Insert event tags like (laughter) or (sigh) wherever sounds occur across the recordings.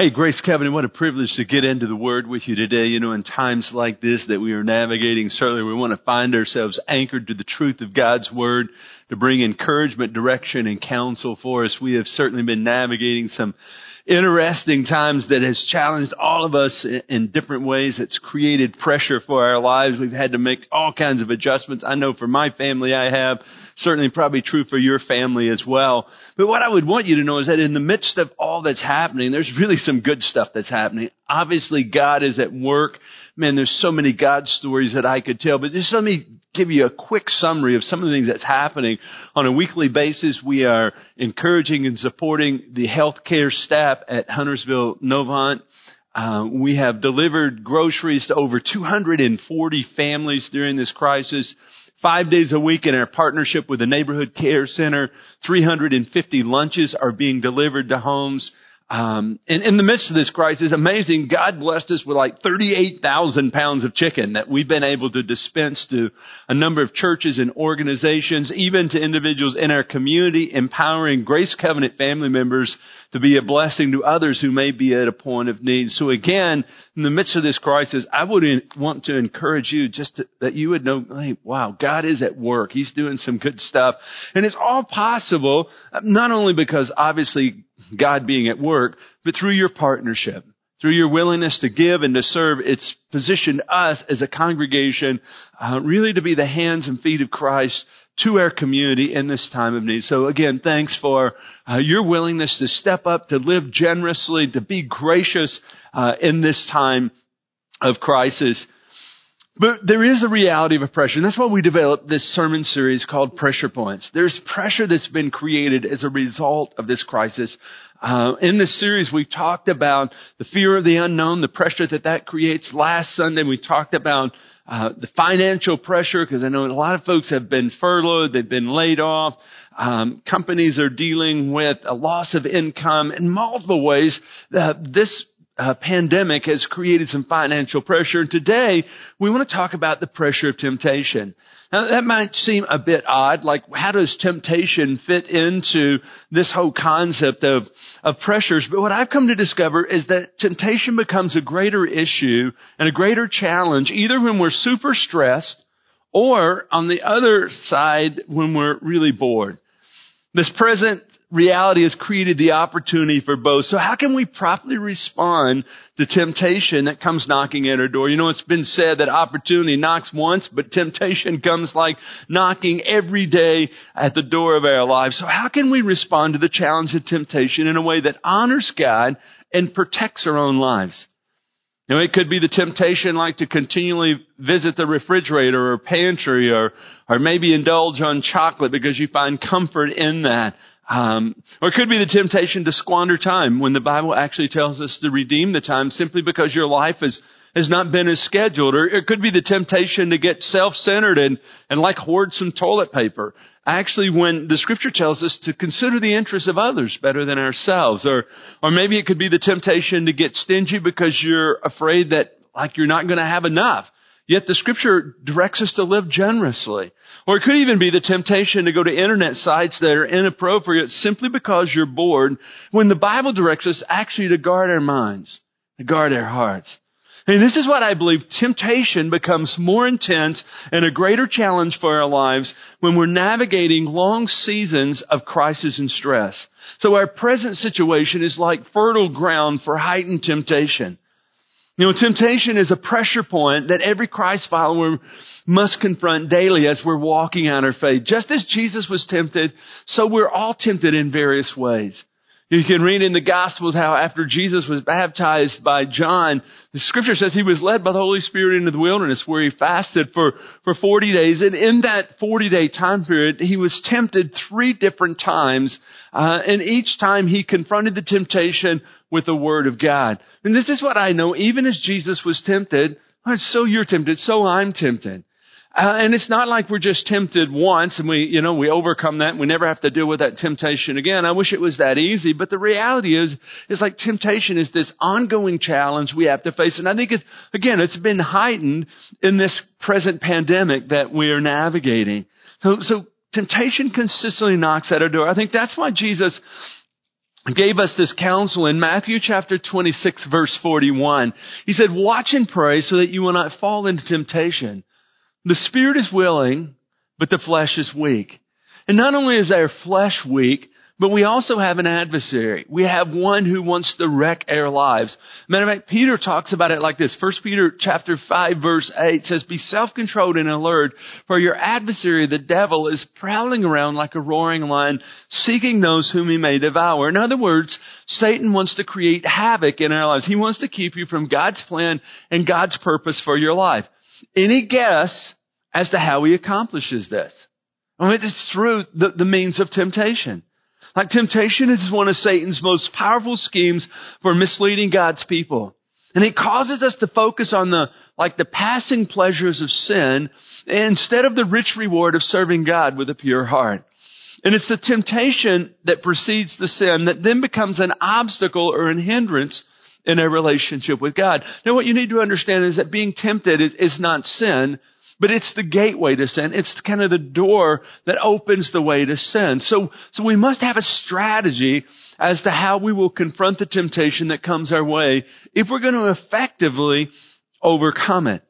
Hey, Grace Covenant, what a privilege to get into the Word with you today. You know, in times like this that we are navigating, certainly we want to find ourselves anchored to the truth of God's Word to bring encouragement, direction, and counsel for us. We have certainly been navigating some interesting times that has challenged all of us in different ways. It's created pressure for our lives. We've had to make all kinds of adjustments. I know for my family I have, certainly probably true for your family as well. But what I would want you to know is that in the midst of all that's happening, there's really some good stuff that's happening. Obviously God is at work. Man, there's so many God stories that I could tell, but just let me give you a quick summary of some of the things that's happening. On a weekly basis, we are encouraging and supporting the healthcare staff at Huntersville Novant. Uh, we have delivered groceries to over 240 families during this crisis. Five days a week in our partnership with the Neighborhood Care Center, 350 lunches are being delivered to homes. Um, and in the midst of this crisis, amazing, God blessed us with like 38,000 pounds of chicken that we've been able to dispense to a number of churches and organizations, even to individuals in our community, empowering Grace Covenant family members to be a blessing to others who may be at a point of need. So again, in the midst of this crisis, I would want to encourage you just to, that you would know, hey, wow, God is at work. He's doing some good stuff. And it's all possible, not only because obviously God being at work, but through your partnership, through your willingness to give and to serve, it's positioned us as a congregation uh, really to be the hands and feet of Christ to our community in this time of need. So again, thanks for uh, your willingness to step up, to live generously, to be gracious uh, in this time of crisis. But there is a reality of oppression. That's why we developed this sermon series called Pressure Points. There's pressure that's been created as a result of this crisis. Uh, in this series, we've talked about the fear of the unknown, the pressure that that creates. Last Sunday, we talked about uh, the financial pressure because I know a lot of folks have been furloughed, they've been laid off. Um, companies are dealing with a loss of income in multiple ways. Uh, this uh, pandemic has created some financial pressure. And today, we want to talk about the pressure of temptation. Now, that might seem a bit odd. Like, how does temptation fit into this whole concept of, of pressures? But what I've come to discover is that temptation becomes a greater issue and a greater challenge either when we're super stressed or on the other side when we're really bored. This present reality has created the opportunity for both. So how can we properly respond to temptation that comes knocking at our door? You know, it's been said that opportunity knocks once, but temptation (laughs) comes like knocking every day at the door of our lives. So how can we respond to the challenge of temptation in a way that honors God and protects our own lives? It could be the temptation like to continually visit the refrigerator or pantry or, or maybe indulge on chocolate because you find comfort in that. Um, or it could be the temptation to squander time when the Bible actually tells us to redeem the time simply because your life is has not been as scheduled. Or it could be the temptation to get self-centered and, and like hoard some toilet paper. Actually, when the scripture tells us to consider the interests of others better than ourselves. Or, or maybe it could be the temptation to get stingy because you're afraid that like you're not going to have enough. Yet the scripture directs us to live generously. Or it could even be the temptation to go to internet sites that are inappropriate simply because you're bored when the Bible directs us actually to guard our minds, to guard our hearts. And this is what I believe temptation becomes more intense and a greater challenge for our lives when we're navigating long seasons of crisis and stress. So our present situation is like fertile ground for heightened temptation. You know, temptation is a pressure point that every Christ follower must confront daily as we're walking out our faith. Just as Jesus was tempted, so we're all tempted in various ways. You can read in the Gospels how after Jesus was baptized by John, the scripture says he was led by the Holy Spirit into the wilderness where he fasted for, for 40 days. And in that 40 day time period, he was tempted three different times. Uh, and each time he confronted the temptation with the Word of God. And this is what I know. Even as Jesus was tempted, so you're tempted, so I'm tempted. Uh, and it's not like we're just tempted once and we, you know, we overcome that and we never have to deal with that temptation again. I wish it was that easy, but the reality is, is like temptation is this ongoing challenge we have to face. And I think it's, again, it's been heightened in this present pandemic that we are navigating. So, so temptation consistently knocks at our door. I think that's why Jesus gave us this counsel in Matthew chapter 26 verse 41. He said, watch and pray so that you will not fall into temptation. The spirit is willing, but the flesh is weak. And not only is our flesh weak, but we also have an adversary. We have one who wants to wreck our lives. Matter of fact, Peter talks about it like this. First Peter chapter 5 verse 8 says, Be self-controlled and alert, for your adversary, the devil, is prowling around like a roaring lion, seeking those whom he may devour. In other words, Satan wants to create havoc in our lives. He wants to keep you from God's plan and God's purpose for your life. Any guess as to how he accomplishes this? I mean, it's through the, the means of temptation. Like temptation is one of Satan's most powerful schemes for misleading God's people. And it causes us to focus on the, like the passing pleasures of sin instead of the rich reward of serving God with a pure heart. And it's the temptation that precedes the sin that then becomes an obstacle or an hindrance in a relationship with God. Now what you need to understand is that being tempted is, is not sin, but it's the gateway to sin. It's kind of the door that opens the way to sin. So, so we must have a strategy as to how we will confront the temptation that comes our way if we're going to effectively overcome it.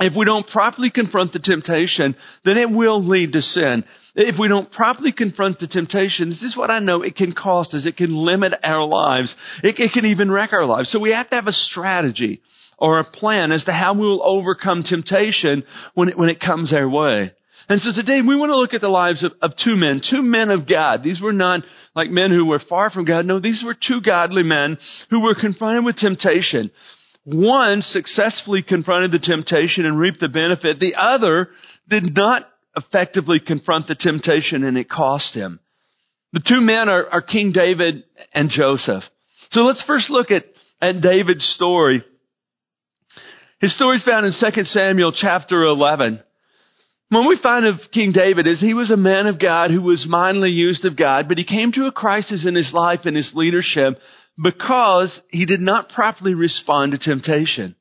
If we don't properly confront the temptation, then it will lead to sin. If we don't properly confront the temptation, this is what I know it can cost us. It can limit our lives. It, it can even wreck our lives. So we have to have a strategy or a plan as to how we will overcome temptation when it, when it comes our way. And so today we want to look at the lives of, of two men, two men of God. These were not like men who were far from God. No, these were two godly men who were confronted with temptation. One successfully confronted the temptation and reaped the benefit. The other did not effectively confront the temptation and it cost him. The two men are, are King David and Joseph. So let's first look at, at David's story his story is found in 2 Samuel chapter 11. What we find of King David is he was a man of God who was mindly used of God, but he came to a crisis in his life and his leadership because he did not properly respond to temptation.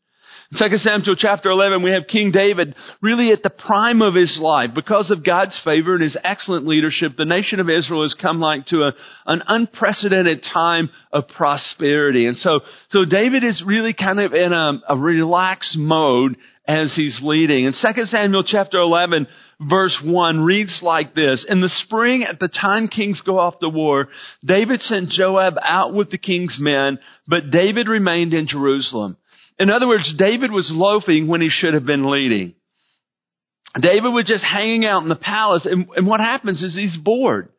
In 2 Samuel chapter 11, we have King David really at the prime of his life. Because of God's favor and his excellent leadership, the nation of Israel has come like to a, an unprecedented time of prosperity. And so, so David is really kind of in a, a relaxed mode as he's leading. In 2 Samuel chapter 11, verse 1 reads like this. In the spring, at the time kings go off to war, David sent Joab out with the king's men, but David remained in Jerusalem. In other words, David was loafing when he should have been leading. David was just hanging out in the palace, and, and what happens is he's bored.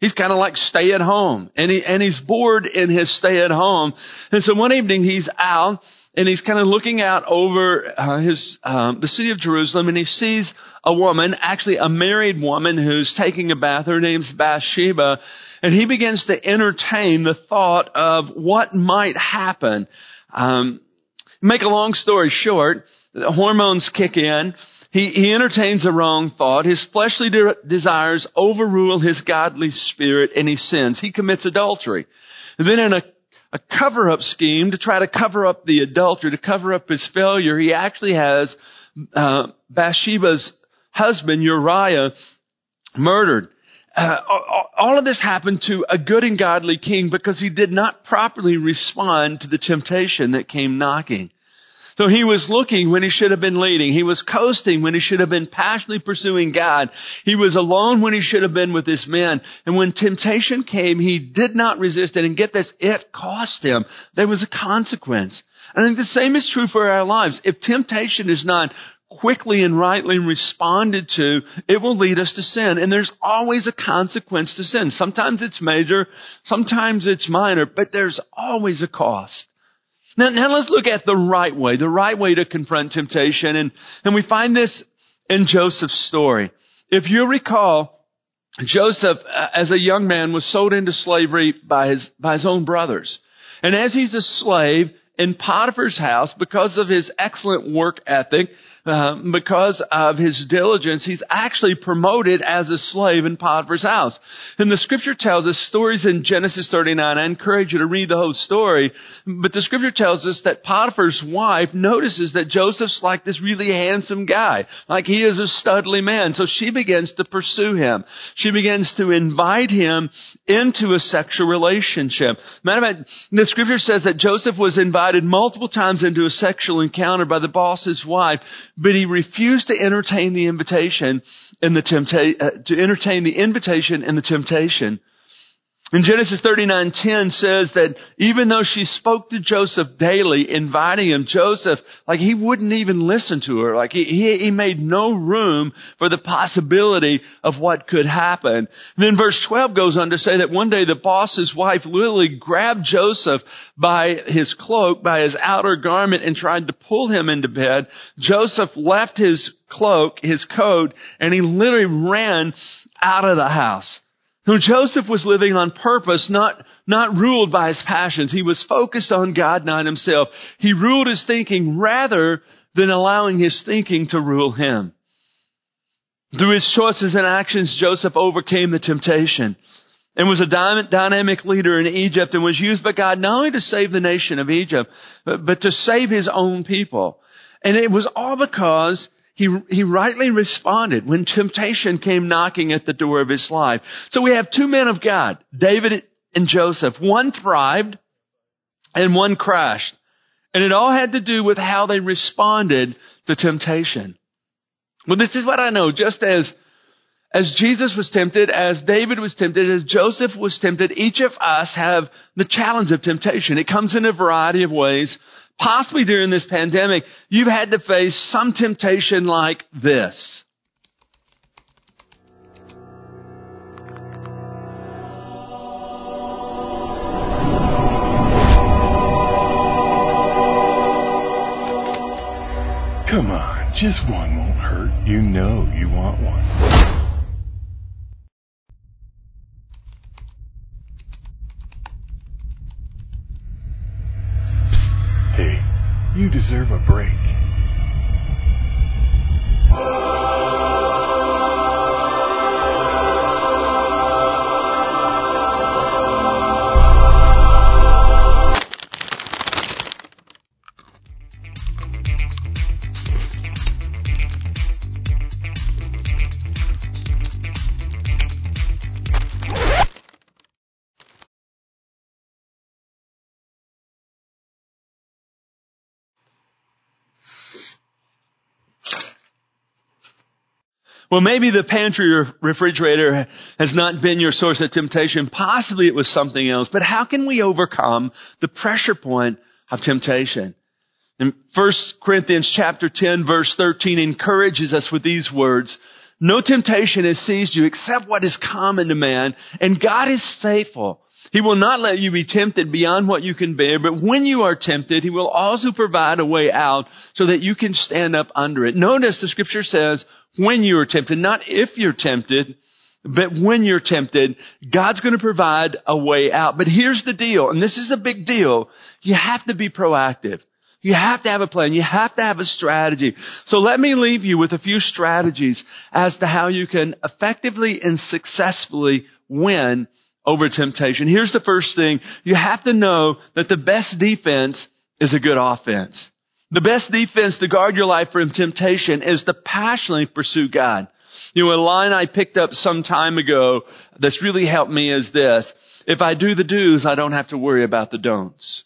He's kind of like stay at home, and he and he's bored in his stay at home. And so one evening he's out, and he's kind of looking out over uh, his um, the city of Jerusalem, and he sees a woman, actually a married woman, who's taking a bath. Her name's Bathsheba, and he begins to entertain the thought of what might happen. Um, Make a long story short, the hormones kick in. He, he entertains a wrong thought. His fleshly de- desires overrule his godly spirit and he sins. He commits adultery. And then in a, a cover-up scheme to try to cover up the adultery, to cover up his failure, he actually has uh, Bathsheba's husband, Uriah, murdered. Uh, all of this happened to a good and godly king because he did not properly respond to the temptation that came knocking. So he was looking when he should have been leading. He was coasting when he should have been passionately pursuing God. He was alone when he should have been with his men. And when temptation came, he did not resist it. And get this, it cost him. There was a consequence. I think the same is true for our lives. If temptation is not quickly and rightly responded to, it will lead us to sin. And there's always a consequence to sin. Sometimes it's major, sometimes it's minor, but there's always a cost. Now, now let's look at the right way, the right way to confront temptation. And, and we find this in Joseph's story. If you recall, Joseph, uh, as a young man, was sold into slavery by his, by his own brothers. And as he's a slave in Potiphar's house, because of his excellent work ethic, uh, because of his diligence, he's actually promoted as a slave in Potiphar's house. And the scripture tells us stories in Genesis 39. I encourage you to read the whole story. But the scripture tells us that Potiphar's wife notices that Joseph's like this really handsome guy. Like he is a studly man. So she begins to pursue him. She begins to invite him into a sexual relationship. Matter of fact, the scripture says that Joseph was invited multiple times into a sexual encounter by the boss's wife, but he refused to entertain the invitation and the tempta- uh, to entertain the invitation and the temptation. In Genesis 39:10 says that even though she spoke to Joseph daily, inviting him, Joseph, like he wouldn't even listen to her. Like he, he, made no room for the possibility of what could happen. And then verse 12 goes on to say that one day the boss's wife literally grabbed Joseph by his cloak, by his outer garment and tried to pull him into bed. Joseph left his cloak, his coat, and he literally ran out of the house. So Joseph was living on purpose, not, not ruled by his passions. He was focused on God, not himself. He ruled his thinking rather than allowing his thinking to rule him. Through his choices and actions, Joseph overcame the temptation and was a dynamic leader in Egypt and was used by God not only to save the nation of Egypt, but, but to save his own people. And it was all because he, he rightly responded when temptation came knocking at the door of his life. So we have two men of God, David and Joseph. One thrived and one crashed. And it all had to do with how they responded to temptation. Well, this is what I know. Just as, as Jesus was tempted, as David was tempted, as Joseph was tempted, each of us have the challenge of temptation. It comes in a variety of ways possibly during this pandemic, you've had to face some temptation like this. Come on, just one won't hurt. You know you want one. Deserve a break. Well, maybe the pantry or refrigerator has not been your source of temptation. Possibly it was something else. But how can we overcome the pressure point of temptation? In 1 Corinthians chapter 10 verse 13 encourages us with these words, No temptation has seized you except what is common to man, and God is faithful. He will not let you be tempted beyond what you can bear, but when you are tempted, He will also provide a way out so that you can stand up under it. Notice the scripture says, when you are tempted, not if you're tempted, but when you're tempted, God's going to provide a way out. But here's the deal, and this is a big deal. You have to be proactive. You have to have a plan. You have to have a strategy. So let me leave you with a few strategies as to how you can effectively and successfully win over temptation. Here's the first thing. You have to know that the best defense is a good offense. The best defense to guard your life from temptation is to passionately pursue God. You know, a line I picked up some time ago that's really helped me is this. If I do the do's, I don't have to worry about the don'ts.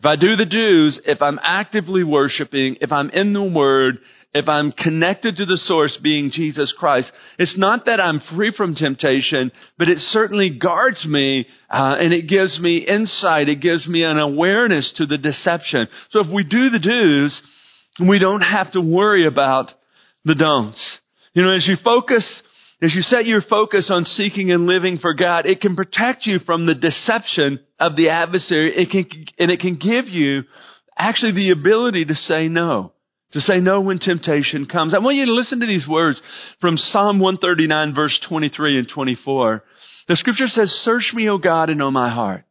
If I do the do's, if I'm actively worshiping, if I'm in the Word, if I'm connected to the source being Jesus Christ, it's not that I'm free from temptation, but it certainly guards me uh, and it gives me insight. It gives me an awareness to the deception. So if we do the do's, we don't have to worry about the don'ts. You know, as you focus as you set your focus on seeking and living for God, it can protect you from the deception of the adversary. It can, and it can give you actually the ability to say no. To say no when temptation comes. I want you to listen to these words from Psalm 139 verse 23 and 24. The scripture says, Search me, O God, and know my heart.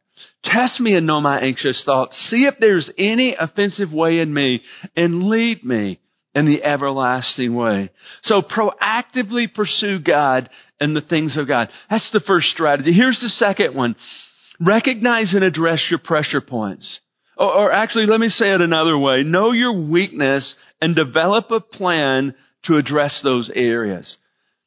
Test me and know my anxious thoughts. See if there's any offensive way in me and lead me in the everlasting way. So proactively pursue God and the things of God. That's the first strategy. Here's the second one. Recognize and address your pressure points. Or, or actually, let me say it another way. Know your weakness and develop a plan to address those areas.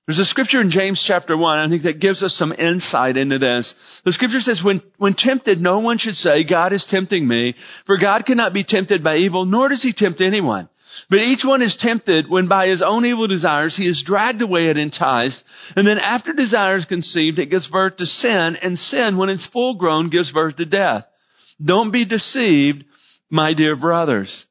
There's a scripture in James chapter 1, I think that gives us some insight into this. The scripture says, when, when tempted, no one should say, God is tempting me, for God cannot be tempted by evil, nor does he tempt anyone. But each one is tempted when by his own evil desires he is dragged away and enticed. And then after desire is conceived, it gives birth to sin. And sin, when it's full grown, gives birth to death. Don't be deceived, my dear brothers.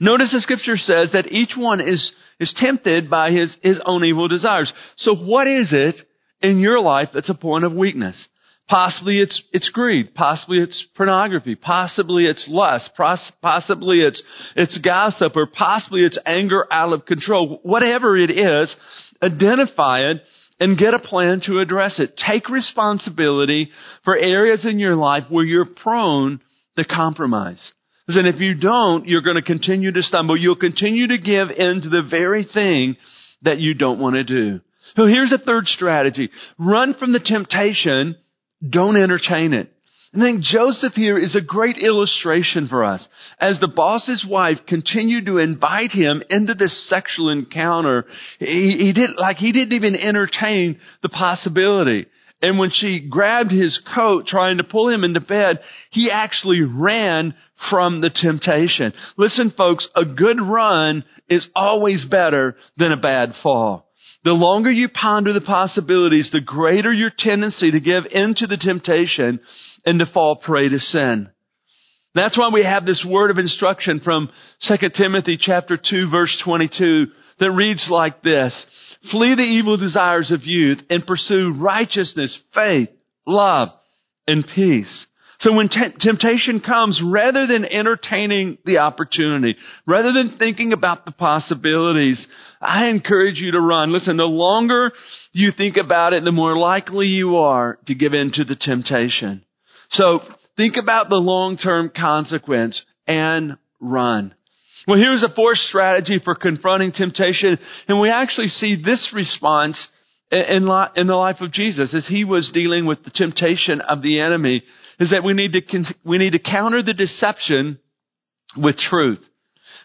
Notice the scripture says that each one is, is tempted by his, his own evil desires. So what is it in your life that's a point of weakness? Possibly it's, it's greed. Possibly it's pornography. Possibly it's lust. Possibly it's, it's gossip or possibly it's anger out of control. Whatever it is, identify it and get a plan to address it. Take responsibility for areas in your life where you're prone to compromise. And if you don't, you're going to continue to stumble. You'll continue to give in to the very thing that you don't want to do. So here's a third strategy. Run from the temptation don't entertain it. I think Joseph here is a great illustration for us. As the boss's wife continued to invite him into this sexual encounter, he, he did, like he didn't even entertain the possibility. And when she grabbed his coat trying to pull him into bed, he actually ran from the temptation. Listen folks, a good run is always better than a bad fall. The longer you ponder the possibilities, the greater your tendency to give into the temptation and to fall prey to sin. That's why we have this word of instruction from 2 Timothy chapter 2 verse 22 that reads like this. Flee the evil desires of youth and pursue righteousness, faith, love, and peace. So when t- temptation comes, rather than entertaining the opportunity, rather than thinking about the possibilities, I encourage you to run. Listen, the longer you think about it, the more likely you are to give in to the temptation. So think about the long-term consequence and run. Well, here's a fourth strategy for confronting temptation, and we actually see this response in, the life of Jesus as he was dealing with the temptation of the enemy is that we need to, we need to counter the deception with truth.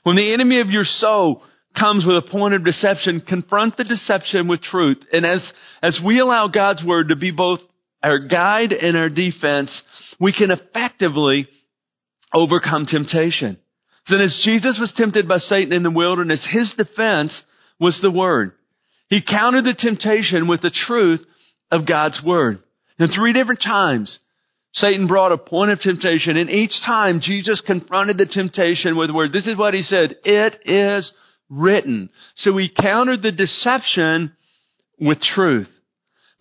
When the enemy of your soul comes with a point of deception, confront the deception with truth. And as, as we allow God's word to be both our guide and our defense, we can effectively overcome temptation. Then as Jesus was tempted by Satan in the wilderness, his defense was the word. He countered the temptation with the truth of God's word. And three different times, Satan brought a point of temptation, and each time Jesus confronted the temptation with the word. This is what he said, it is written. So he countered the deception with truth.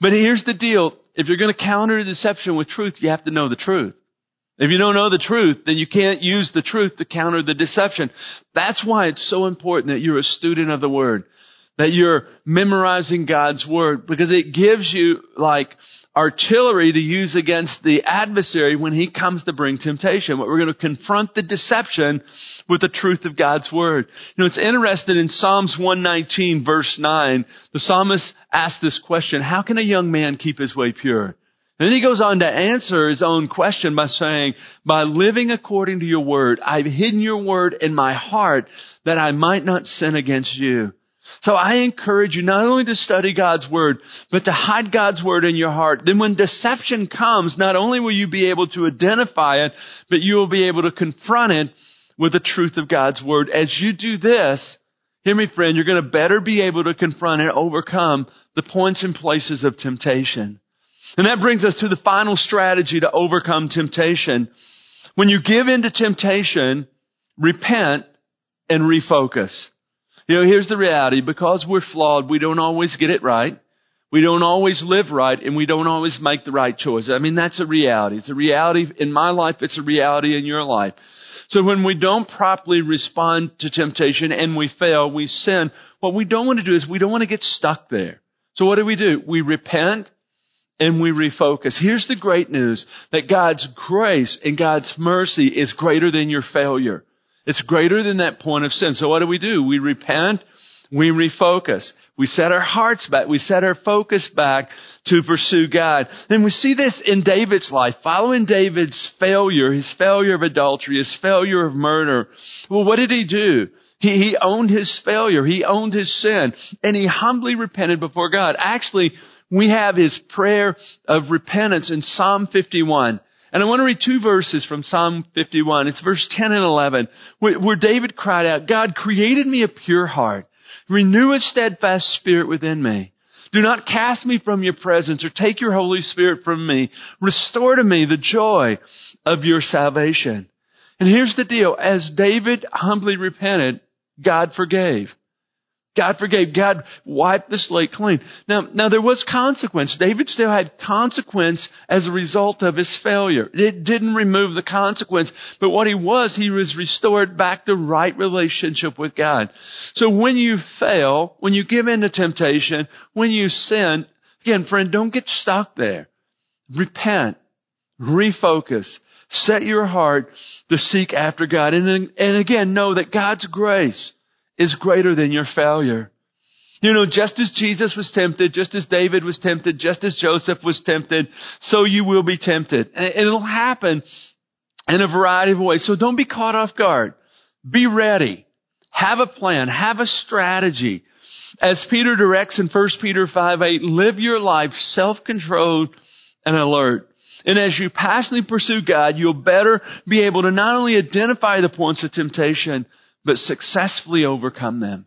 But here's the deal. If you're going to counter the deception with truth, you have to know the truth. If you don't know the truth, then you can't use the truth to counter the deception. That's why it's so important that you're a student of the Word that you're memorizing God's Word because it gives you like artillery to use against the adversary when he comes to bring temptation. But we're going to confront the deception with the truth of God's Word. You know, it's interesting in Psalms 119 verse 9, the psalmist asks this question, how can a young man keep his way pure? And then he goes on to answer his own question by saying, by living according to your word, I've hidden your word in my heart that I might not sin against you. So I encourage you not only to study God's Word, but to hide God's Word in your heart. Then when deception comes, not only will you be able to identify it, but you will be able to confront it with the truth of God's Word. As you do this, hear me friend, you're going to better be able to confront and overcome the points and places of temptation. And that brings us to the final strategy to overcome temptation. When you give in to temptation, repent and refocus. You know, here's the reality. Because we're flawed, we don't always get it right. We don't always live right and we don't always make the right choice. I mean, that's a reality. It's a reality in my life. It's a reality in your life. So when we don't properly respond to temptation and we fail, we sin, what we don't want to do is we don't want to get stuck there. So what do we do? We repent and we refocus. Here's the great news that God's grace and God's mercy is greater than your failure. It's greater than that point of sin. So what do we do? We repent, we refocus. We set our hearts back. We set our focus back to pursue God. And we see this in David's life. Following David's failure, his failure of adultery, his failure of murder. Well, what did he do? He, he owned his failure. He owned his sin. And he humbly repented before God. Actually, we have his prayer of repentance in Psalm 51. And I want to read two verses from Psalm 51. It's verse 10 and 11, where, David cried out, God created me a pure heart Renew a steadfast spirit within me. Do not cast me from your presence or take your Holy Spirit from me. Restore to me the joy of your salvation. And here's the deal. As David humbly repented, God forgave. God forgave. God wiped the slate clean. Now, now there was consequence. David still had consequence as a result of his failure. It didn't remove the consequence, but what he was, he was restored back to right relationship with God. So when you fail, when you give in to temptation, when you sin, again, friend, don't get stuck there. Repent. Refocus. Set your heart to seek after God. And, and again, know that God's grace is greater than your failure. You know, just as Jesus was tempted, just as David was tempted, just as Joseph was tempted, so you will be tempted. And it'll happen in a variety of ways. So don't be caught off guard. Be ready. Have a plan. Have a strategy. As Peter directs in 1 Peter 5 8, live your life self-controlled and alert. And as you passionately pursue God, you'll better be able to not only identify the points of temptation, but successfully overcome them.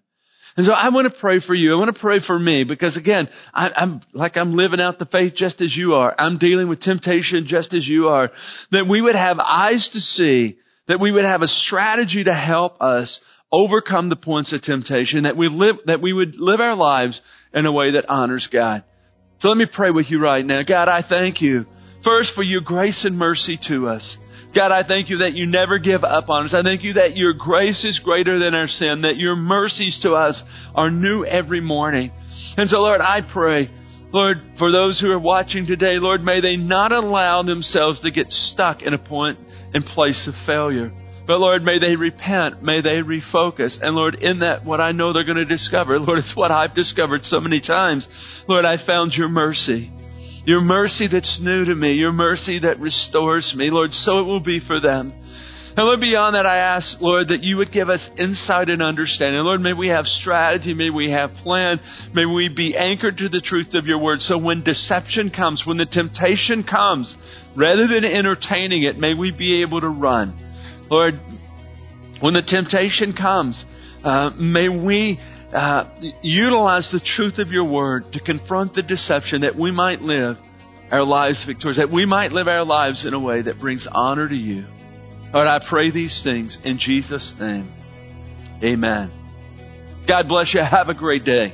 And so I want to pray for you. I want to pray for me because again, I, am like I'm living out the faith just as you are. I'm dealing with temptation just as you are. That we would have eyes to see, that we would have a strategy to help us overcome the points of temptation, that we live, that we would live our lives in a way that honors God. So let me pray with you right now. God, I thank you first for your grace and mercy to us. God, I thank you that you never give up on us. I thank you that your grace is greater than our sin, that your mercies to us are new every morning. And so, Lord, I pray, Lord, for those who are watching today, Lord, may they not allow themselves to get stuck in a point and place of failure. But Lord, may they repent, may they refocus. And Lord, in that, what I know they're going to discover, Lord, it's what I've discovered so many times. Lord, I found your mercy. Your mercy that's new to me, your mercy that restores me, Lord, so it will be for them. And Lord, beyond that, I ask, Lord, that you would give us insight and understanding. Lord, may we have strategy, may we have plan, may we be anchored to the truth of your word. So when deception comes, when the temptation comes, rather than entertaining it, may we be able to run. Lord, when the temptation comes, uh, may we uh, utilize the truth of your word to confront the deception that we might live our lives victorious, that we might live our lives in a way that brings honor to you. Lord, I pray these things in Jesus' name. Amen. God bless you. Have a great day.